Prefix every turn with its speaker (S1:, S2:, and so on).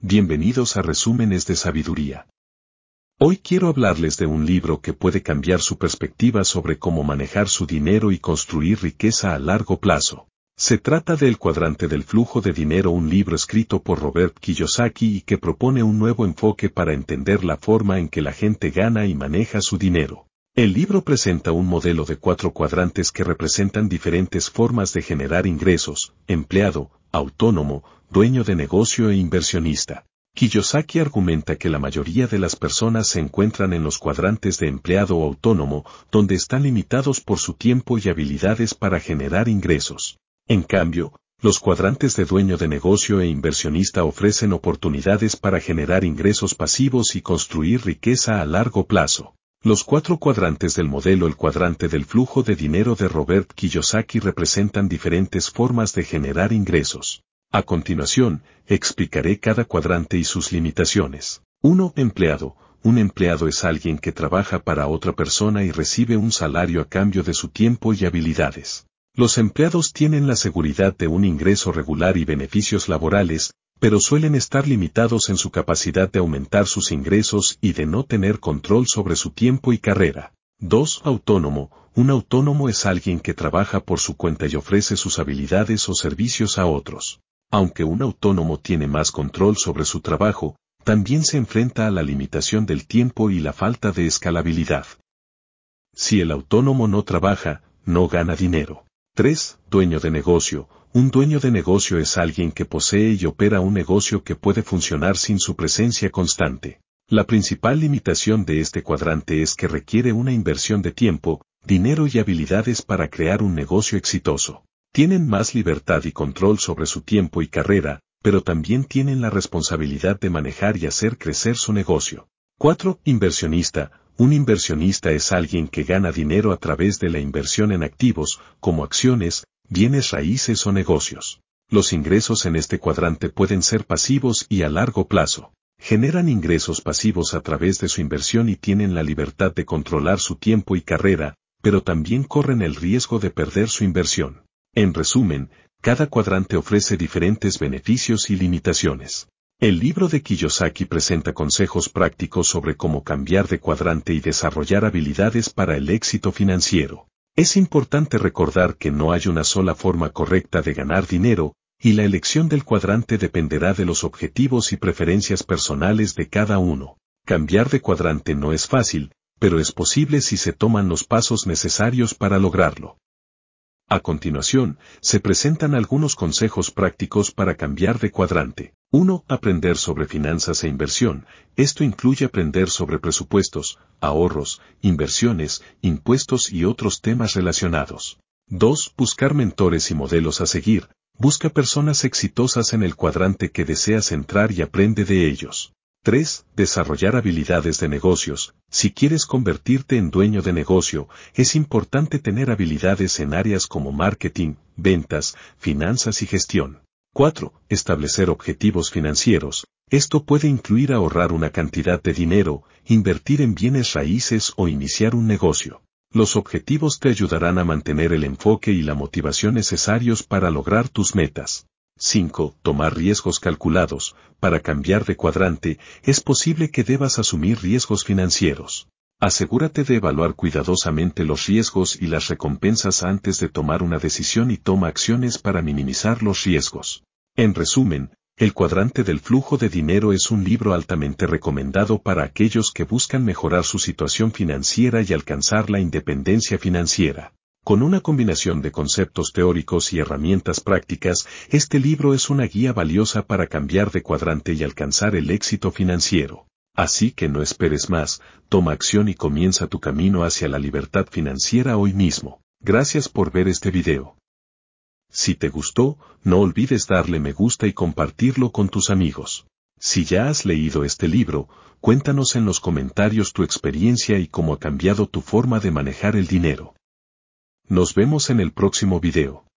S1: Bienvenidos a Resúmenes de Sabiduría. Hoy quiero hablarles de un libro que puede cambiar su perspectiva sobre cómo manejar su dinero y construir riqueza a largo plazo. Se trata de El cuadrante del flujo de dinero, un libro escrito por Robert Kiyosaki y que propone un nuevo enfoque para entender la forma en que la gente gana y maneja su dinero. El libro presenta un modelo de cuatro cuadrantes que representan diferentes formas de generar ingresos, empleado, autónomo, dueño de negocio e inversionista. Kiyosaki argumenta que la mayoría de las personas se encuentran en los cuadrantes de empleado autónomo, donde están limitados por su tiempo y habilidades para generar ingresos. En cambio, los cuadrantes de dueño de negocio e inversionista ofrecen oportunidades para generar ingresos pasivos y construir riqueza a largo plazo. Los cuatro cuadrantes del modelo El cuadrante del flujo de dinero de Robert Kiyosaki representan diferentes formas de generar ingresos. A continuación, explicaré cada cuadrante y sus limitaciones. 1. Empleado. Un empleado es alguien que trabaja para otra persona y recibe un salario a cambio de su tiempo y habilidades. Los empleados tienen la seguridad de un ingreso regular y beneficios laborales, pero suelen estar limitados en su capacidad de aumentar sus ingresos y de no tener control sobre su tiempo y carrera. 2. Autónomo. Un autónomo es alguien que trabaja por su cuenta y ofrece sus habilidades o servicios a otros. Aunque un autónomo tiene más control sobre su trabajo, también se enfrenta a la limitación del tiempo y la falta de escalabilidad. Si el autónomo no trabaja, no gana dinero. 3. Dueño de negocio. Un dueño de negocio es alguien que posee y opera un negocio que puede funcionar sin su presencia constante. La principal limitación de este cuadrante es que requiere una inversión de tiempo, dinero y habilidades para crear un negocio exitoso. Tienen más libertad y control sobre su tiempo y carrera, pero también tienen la responsabilidad de manejar y hacer crecer su negocio. 4. Inversionista. Un inversionista es alguien que gana dinero a través de la inversión en activos, como acciones, bienes raíces o negocios. Los ingresos en este cuadrante pueden ser pasivos y a largo plazo. Generan ingresos pasivos a través de su inversión y tienen la libertad de controlar su tiempo y carrera, pero también corren el riesgo de perder su inversión. En resumen, cada cuadrante ofrece diferentes beneficios y limitaciones. El libro de Kiyosaki presenta consejos prácticos sobre cómo cambiar de cuadrante y desarrollar habilidades para el éxito financiero. Es importante recordar que no hay una sola forma correcta de ganar dinero, y la elección del cuadrante dependerá de los objetivos y preferencias personales de cada uno. Cambiar de cuadrante no es fácil, pero es posible si se toman los pasos necesarios para lograrlo. A continuación, se presentan algunos consejos prácticos para cambiar de cuadrante. 1. Aprender sobre finanzas e inversión. Esto incluye aprender sobre presupuestos, ahorros, inversiones, impuestos y otros temas relacionados. 2. Buscar mentores y modelos a seguir. Busca personas exitosas en el cuadrante que deseas entrar y aprende de ellos. 3. Desarrollar habilidades de negocios. Si quieres convertirte en dueño de negocio, es importante tener habilidades en áreas como marketing, ventas, finanzas y gestión. 4. Establecer objetivos financieros. Esto puede incluir ahorrar una cantidad de dinero, invertir en bienes raíces o iniciar un negocio. Los objetivos te ayudarán a mantener el enfoque y la motivación necesarios para lograr tus metas. 5. Tomar riesgos calculados. Para cambiar de cuadrante, es posible que debas asumir riesgos financieros. Asegúrate de evaluar cuidadosamente los riesgos y las recompensas antes de tomar una decisión y toma acciones para minimizar los riesgos. En resumen, El cuadrante del flujo de dinero es un libro altamente recomendado para aquellos que buscan mejorar su situación financiera y alcanzar la independencia financiera. Con una combinación de conceptos teóricos y herramientas prácticas, este libro es una guía valiosa para cambiar de cuadrante y alcanzar el éxito financiero. Así que no esperes más, toma acción y comienza tu camino hacia la libertad financiera hoy mismo. Gracias por ver este video. Si te gustó, no olvides darle me gusta y compartirlo con tus amigos. Si ya has leído este libro, cuéntanos en los comentarios tu experiencia y cómo ha cambiado tu forma de manejar el dinero. Nos vemos en el próximo video.